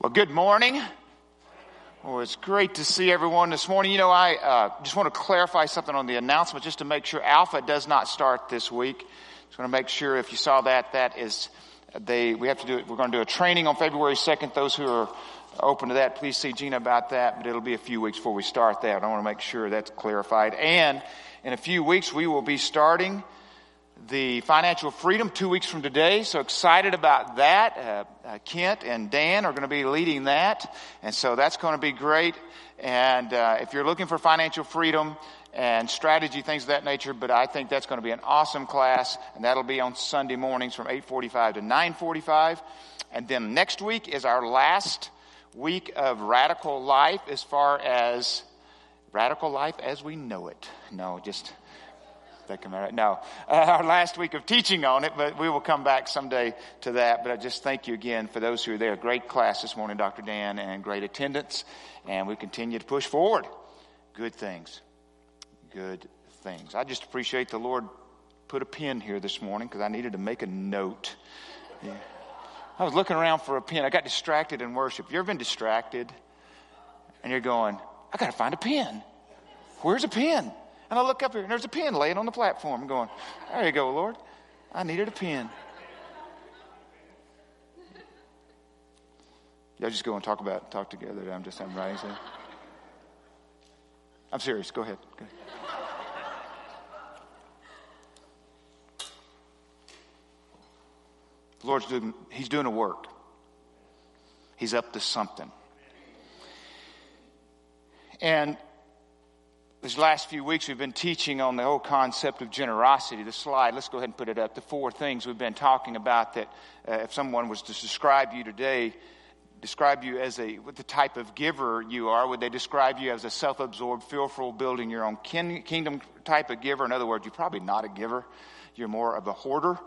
Well, good morning. Well, it's great to see everyone this morning. You know, I uh, just want to clarify something on the announcement just to make sure Alpha does not start this week. Just want to make sure if you saw that, that is, they, we have to do it. We're going to do a training on February 2nd. Those who are open to that, please see Gina about that, but it'll be a few weeks before we start that. I want to make sure that's clarified. And in a few weeks, we will be starting the financial freedom two weeks from today. So excited about that. Uh, uh, Kent and Dan are going to be leading that. And so that's going to be great. And uh, if you're looking for financial freedom and strategy, things of that nature, but I think that's going to be an awesome class. And that'll be on Sunday mornings from 845 to 945. And then next week is our last week of radical life as far as radical life as we know it. No, just no, uh, our last week of teaching on it, but we will come back someday to that. But I just thank you again for those who are there. Great class this morning, Dr. Dan, and great attendance. And we continue to push forward. Good things. Good things. I just appreciate the Lord put a pen here this morning because I needed to make a note. Yeah. I was looking around for a pen. I got distracted in worship. You ever been distracted? And you're going, I got to find a pen. Where's a pen? And I look up here and there's a pen laying on the platform. I'm going, there you go, Lord. I needed a pen. Y'all just go and talk about talk together. I'm just I'm right. I'm serious. Go ahead. Go ahead. The Lord's doing He's doing a work. He's up to something. And these last few weeks, we've been teaching on the whole concept of generosity. The slide, let's go ahead and put it up. The four things we've been talking about that uh, if someone was to describe you today, describe you as a, what the type of giver you are, would they describe you as a self absorbed, fearful, building your own kin- kingdom type of giver? In other words, you're probably not a giver, you're more of a hoarder.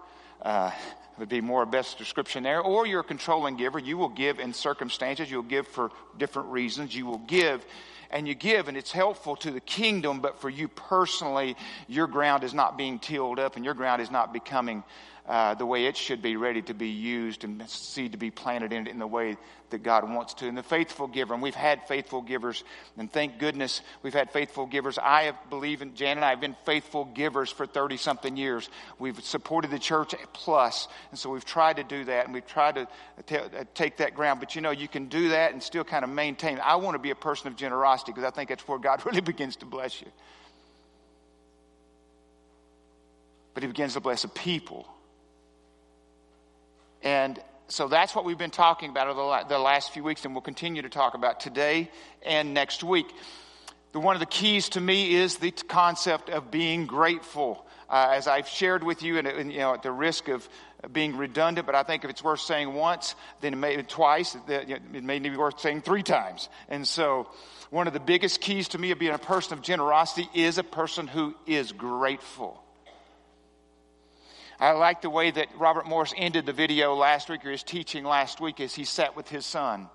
Uh, would be more a best description there. Or you're a controlling giver. You will give in circumstances. You'll give for different reasons. You will give and you give and it's helpful to the kingdom, but for you personally, your ground is not being tilled up and your ground is not becoming uh, the way it should be ready to be used and seed to be planted in it in the way that God wants to. And the faithful giver, and we've had faithful givers, and thank goodness we've had faithful givers. I believe in Jan and I have been faithful givers for 30 something years. We've supported the church plus, and so we've tried to do that, and we've tried to t- uh, take that ground. But you know, you can do that and still kind of maintain. I want to be a person of generosity because I think that's where God really begins to bless you. But He begins to bless the people and so that's what we've been talking about over the last few weeks, and we'll continue to talk about today and next week. The, one of the keys to me is the concept of being grateful. Uh, as I've shared with you, and, and, you know, at the risk of being redundant, but I think if it's worth saying once, then maybe twice, it may be worth saying three times. And so, one of the biggest keys to me of being a person of generosity is a person who is grateful. I like the way that Robert Morris ended the video last week, or his teaching last week, as he sat with his son.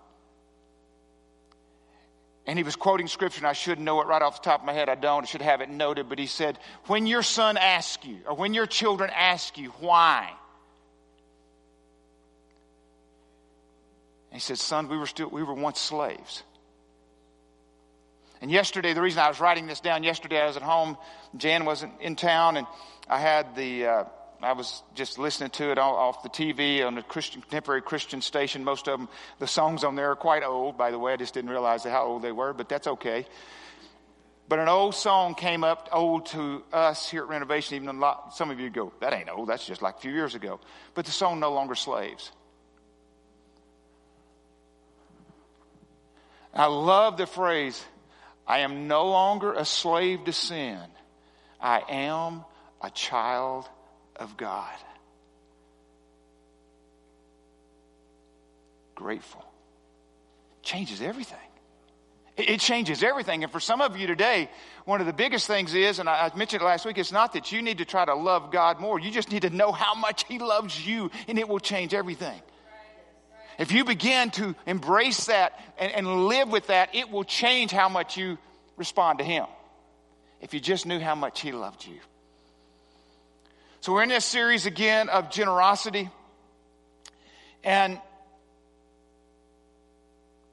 And he was quoting scripture, and I should know it right off the top of my head. I don't. I should have it noted. But he said, When your son asks you, or when your children ask you, why? And he said, Son, we were, still, we were once slaves. And yesterday, the reason I was writing this down, yesterday I was at home. Jan wasn't in town, and I had the. Uh, I was just listening to it off the TV on a Christian, contemporary Christian station. Most of them, the songs on there are quite old, by the way. I just didn't realize how old they were, but that's okay. But an old song came up, old to us here at Renovation, even lot, some of you go, that ain't old, that's just like a few years ago. But the song, No Longer Slaves. I love the phrase, I am no longer a slave to sin. I am a child of God. Grateful. Changes everything. It changes everything. And for some of you today, one of the biggest things is, and I mentioned it last week, it's not that you need to try to love God more. You just need to know how much He loves you, and it will change everything. If you begin to embrace that and, and live with that, it will change how much you respond to Him. If you just knew how much He loved you. So we're in this series again of generosity. And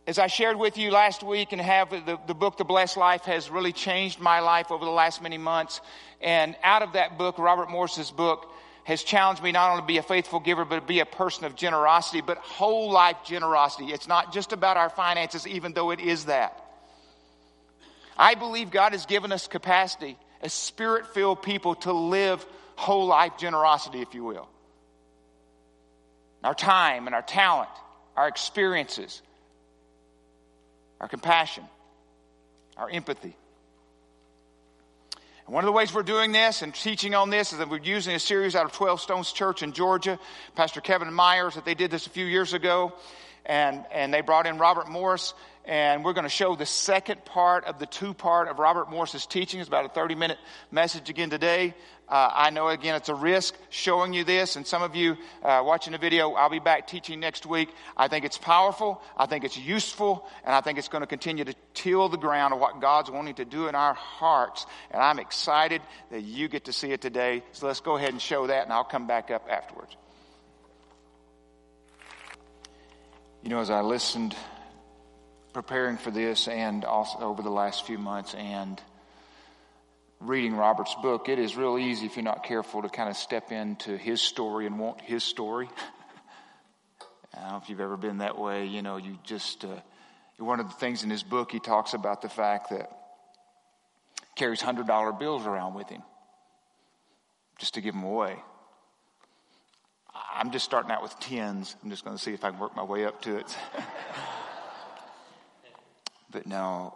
as I shared with you last week and have the, the book, The Blessed Life, has really changed my life over the last many months. And out of that book, Robert Morris's book, has challenged me not only to be a faithful giver, but to be a person of generosity, but whole life generosity. It's not just about our finances, even though it is that. I believe God has given us capacity as spirit filled people to live whole life generosity, if you will. Our time and our talent, our experiences, our compassion, our empathy. And one of the ways we're doing this and teaching on this is that we're using a series out of 12 Stones Church in Georgia. Pastor Kevin Myers, that they did this a few years ago. And, and they brought in Robert Morris and we're going to show the second part of the two part of Robert Morris's teaching. It's about a 30 minute message again today. Uh, I know again it's a risk showing you this, and some of you uh, watching the video, I'll be back teaching next week. I think it's powerful, I think it's useful, and I think it's going to continue to till the ground of what God's wanting to do in our hearts. And I'm excited that you get to see it today. So let's go ahead and show that, and I'll come back up afterwards. You know, as I listened preparing for this and also over the last few months and reading Robert's book, it is real easy if you're not careful to kind of step into his story and want his story. I don't know if you've ever been that way. You know, you just, uh, one of the things in his book, he talks about the fact that carries $100 bills around with him just to give them away. I'm just starting out with tens. I'm just going to see if I can work my way up to it. But no.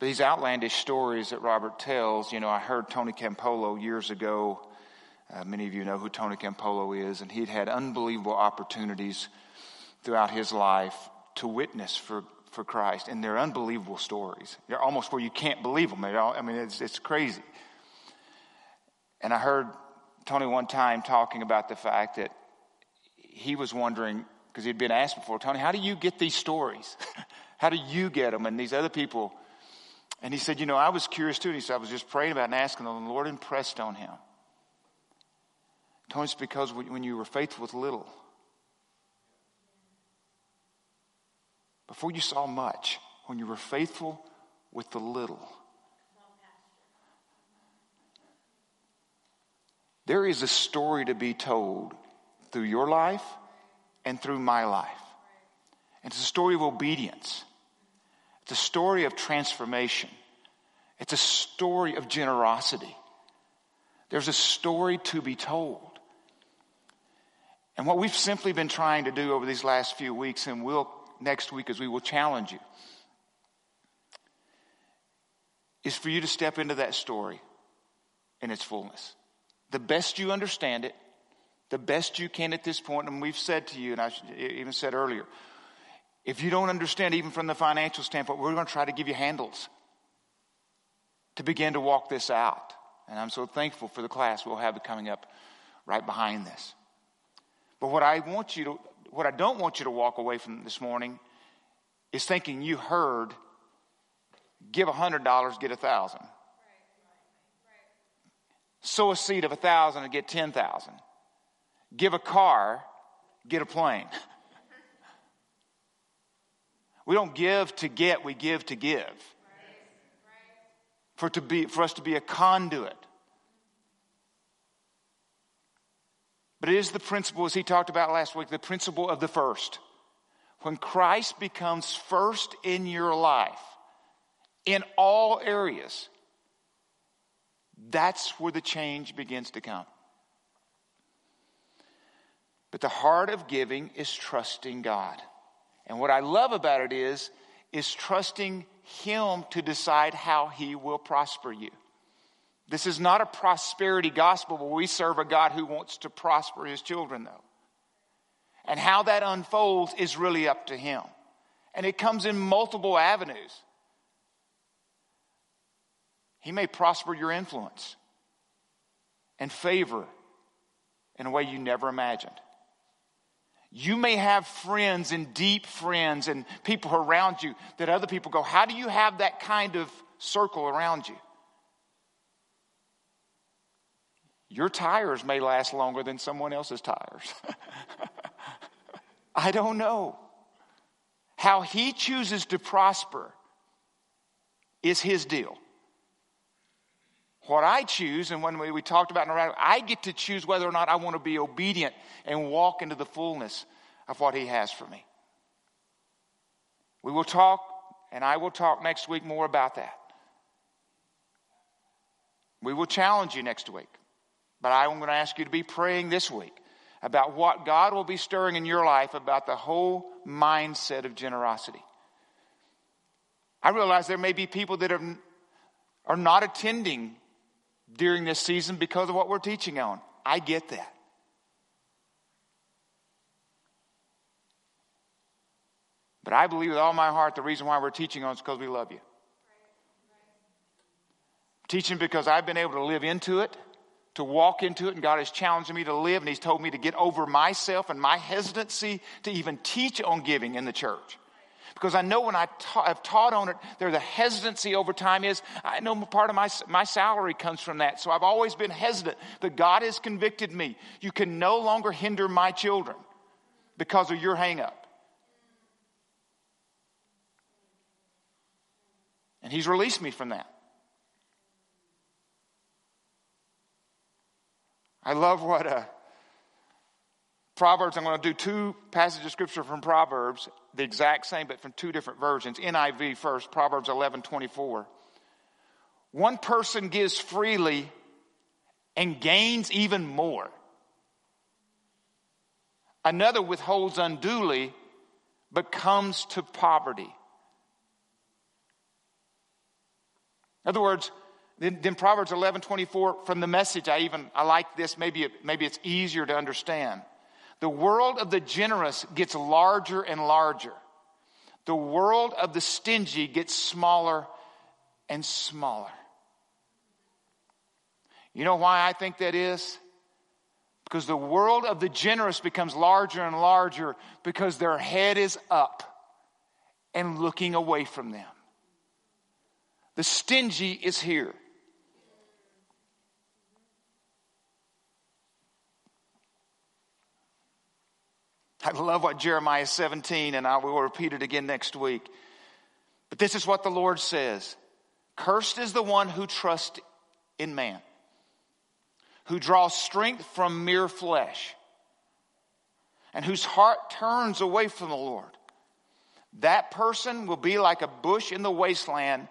These outlandish stories that Robert tells, you know, I heard Tony Campolo years ago. Uh, many of you know who Tony Campolo is, and he'd had unbelievable opportunities throughout his life to witness for, for Christ, and they're unbelievable stories. They're almost where you can't believe them. All, I mean, it's, it's crazy. And I heard Tony one time talking about the fact that he was wondering because he'd been asked before, Tony, how do you get these stories? how do you get them? And these other people, and he said, you know, I was curious too. And he said, I was just praying about and asking and the Lord impressed on him. Tony, it's because when you were faithful with little, before you saw much, when you were faithful with the little, there is a story to be told through your life and through my life. And it's a story of obedience. It's a story of transformation. It's a story of generosity. There's a story to be told. And what we've simply been trying to do over these last few weeks, and will next week as we will challenge you, is for you to step into that story in its fullness. The best you understand it, the best you can at this. And we've said to you, and I even said earlier, if you don't understand, even from the financial standpoint, we're going to try to give you handles to begin to walk this out. And I'm so thankful for the class we'll have coming up right behind this. But what I want you to, what I don't want you to walk away from this morning is thinking you heard give a hundred dollars, get a thousand. Sow a seed of a thousand and get ten thousand give a car, get a plane. We don't give to get, we give to give. For, to be, for us to be a conduit. But it is the principle, as he talked about last week, the principle of the first. When Christ becomes first in your life, in all areas, that's where the change begins to come. But the heart of giving is trusting God. And what I love about it is, is trusting Him to decide how He will prosper you. This is not a prosperity gospel, but we serve a God who wants to prosper His children, though. And how that unfolds is really up to Him. And it comes in multiple avenues. He may prosper your influence and favor in a way you never imagined. You may have friends and deep friends and people around you that other people go, How do you have that kind of circle around you? Your tires may last longer than someone else's tires. I don't know. How he chooses to prosper is his deal. What I choose, and when we, we talked about in I get to choose whether or not I want to be obedient and walk into the fullness of what he has for me. We will talk, and I will talk next week more about that. We will challenge you next week. But I'm going to ask you to be praying this week about what God will be stirring in your life about the whole mindset of generosity. I realize there may be people that are, are not attending during this season because of what we're teaching on. I get that. But I believe with all my heart the reason why we're teaching on is because we love you. Teaching because I've been able to live into it to walk into it, and God has challenged me to live, and He's told me to get over myself and my hesitancy to even teach on giving in the church. Because I know when I ta- have taught on it, there the hesitancy over time is, I know part of my, my salary comes from that. So I've always been hesitant. But God has convicted me. You can no longer hinder my children because of your hang up. And He's released me from that. I love what uh, Proverbs, I'm going to do two passages of scripture from Proverbs, the exact same, but from two different versions. NIV first, Proverbs 11 24. One person gives freely and gains even more. Another withholds unduly but comes to poverty. In other words, then, then Proverbs 11, 24, from the message, I even, I like this. Maybe, it, maybe it's easier to understand. The world of the generous gets larger and larger. The world of the stingy gets smaller and smaller. You know why I think that is? Because the world of the generous becomes larger and larger because their head is up and looking away from them. The stingy is here. I love what Jeremiah 17, and I will repeat it again next week. But this is what the Lord says Cursed is the one who trusts in man, who draws strength from mere flesh, and whose heart turns away from the Lord. That person will be like a bush in the wasteland.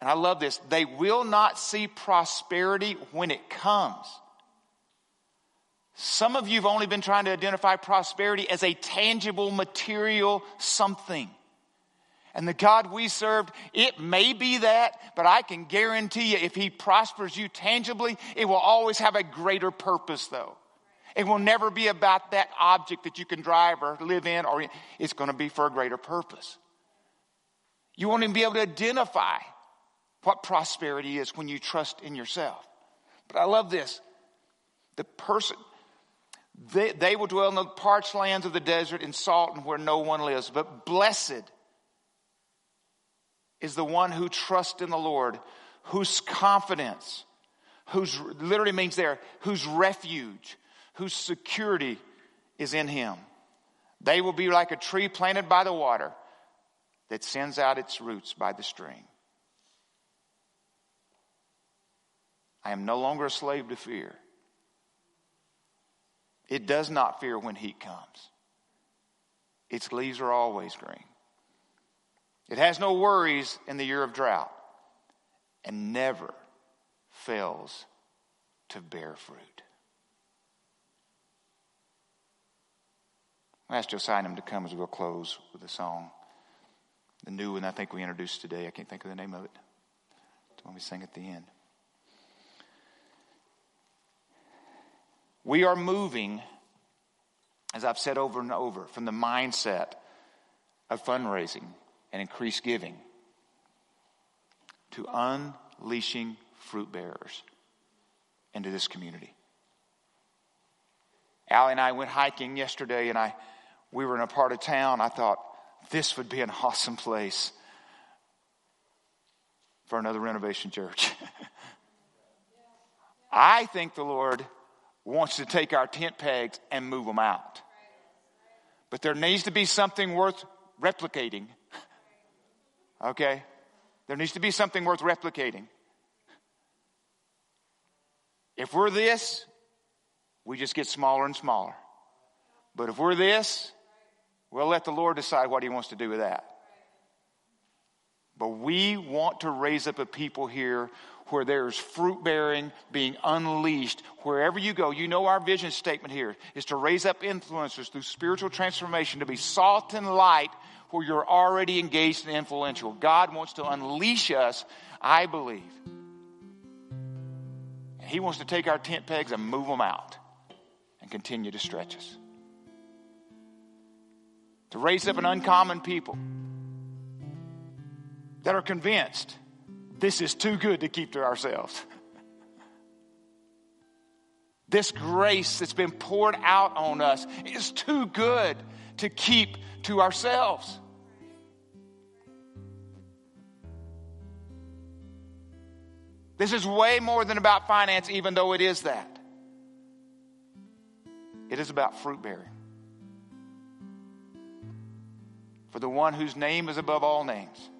And I love this. They will not see prosperity when it comes some of you have only been trying to identify prosperity as a tangible, material something. And the God we served, it may be that, but I can guarantee you if He prospers you tangibly, it will always have a greater purpose, though. It will never be about that object that you can drive or live in, or it's going to be for a greater purpose. You won't even be able to identify what prosperity is when you trust in yourself. But I love this. The person, they, they will dwell in the parched lands of the desert in salt and where no one lives. But blessed is the one who trusts in the Lord, whose confidence, whose literally means there, whose refuge, whose security is in him. They will be like a tree planted by the water that sends out its roots by the stream. I am no longer a slave to fear. It does not fear when heat comes. Its leaves are always green. It has no worries in the year of drought and never fails to bear fruit. I ask Josiah to come as we'll close with a song. The new one I think we introduced today. I can't think of the name of it. It's when we sing at the end. We are moving, as I've said over and over, from the mindset of fundraising and increased giving to unleashing fruit bearers into this community. Allie and I went hiking yesterday, and I we were in a part of town. I thought this would be an awesome place for another renovation church. I think the Lord wants to take our tent pegs and move them out. But there needs to be something worth replicating. Okay? There needs to be something worth replicating. If we're this, we just get smaller and smaller. But if we're this, we'll let the Lord decide what He wants to do with that. But we want to raise up a people here where there's fruit bearing being unleashed wherever you go. You know, our vision statement here is to raise up influencers through spiritual transformation to be salt and light where you're already engaged and influential. God wants to unleash us, I believe. And He wants to take our tent pegs and move them out and continue to stretch us. To raise up an uncommon people that are convinced this is too good to keep to ourselves. This grace that's been poured out on us is too good to keep to ourselves. This is way more than about finance, even though it is that. It is about fruit bearing. For the one whose name is above all names.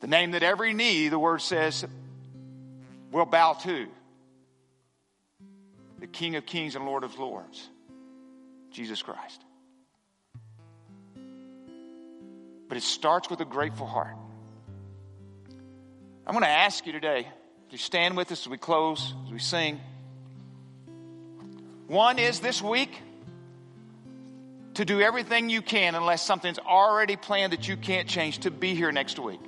The name that every knee, the word says, will bow to. The King of kings and Lord of lords, Jesus Christ. But it starts with a grateful heart. I'm going to ask you today to stand with us as we close, as we sing. One is this week to do everything you can, unless something's already planned that you can't change, to be here next week.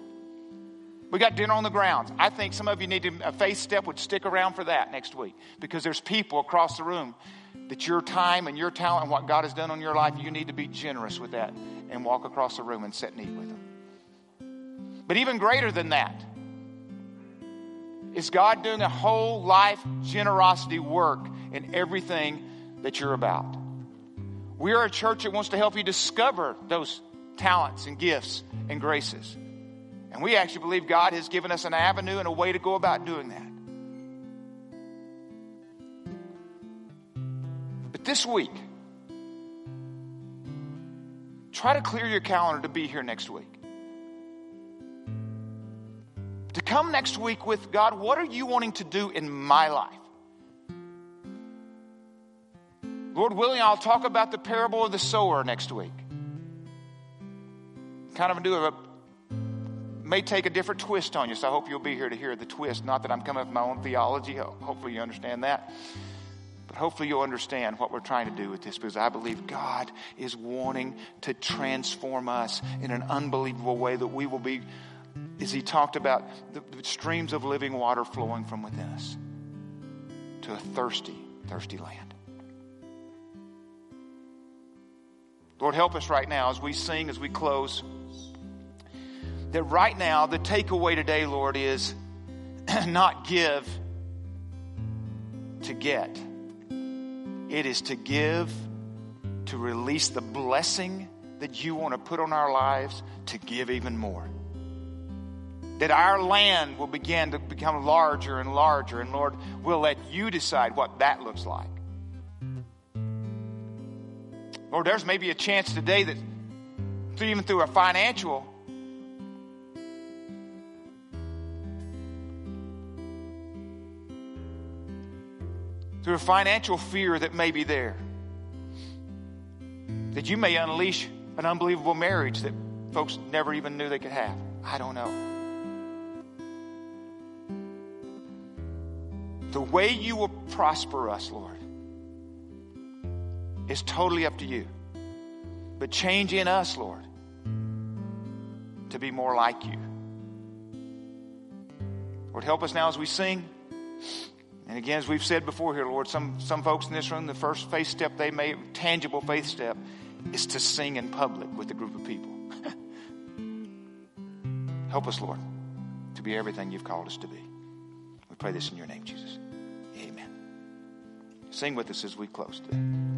We got dinner on the grounds. I think some of you need to, a faith step would stick around for that next week because there's people across the room that your time and your talent and what God has done on your life, you need to be generous with that and walk across the room and sit and eat with them. But even greater than that is God doing a whole life generosity work in everything that you're about. We are a church that wants to help you discover those talents and gifts and graces. And we actually believe God has given us an avenue and a way to go about doing that. But this week, try to clear your calendar to be here next week. To come next week with God, what are you wanting to do in my life? Lord willing, I'll talk about the parable of the sower next week. Kind of a do a may take a different twist on you, so I hope you'll be here to hear the twist. Not that I'm coming up with my own theology. Hopefully, you understand that. But hopefully, you'll understand what we're trying to do with this because I believe God is wanting to transform us in an unbelievable way that we will be, as He talked about, the, the streams of living water flowing from within us to a thirsty, thirsty land. Lord, help us right now as we sing, as we close that right now, the takeaway today, Lord, is not give to get. It is to give, to release the blessing that you want to put on our lives, to give even more. That our land will begin to become larger and larger, and Lord, we'll let you decide what that looks like. Lord, there's maybe a chance today that even through a financial through a financial fear that may be there. That you may unleash an unbelievable marriage that folks never even knew they could have. I don't know. The way you will prosper us, Lord, is totally up to you. But change in us, Lord, to be more like you. Lord, help us now as we sing. And again, as we've said before here, Lord, some, some folks in this room, the first faith step they made, tangible faith step, is to sing in public with a group of people. Help us, Lord, to be everything you've called us to be. We pray this in your name, Jesus. Amen. Sing with us as we close today.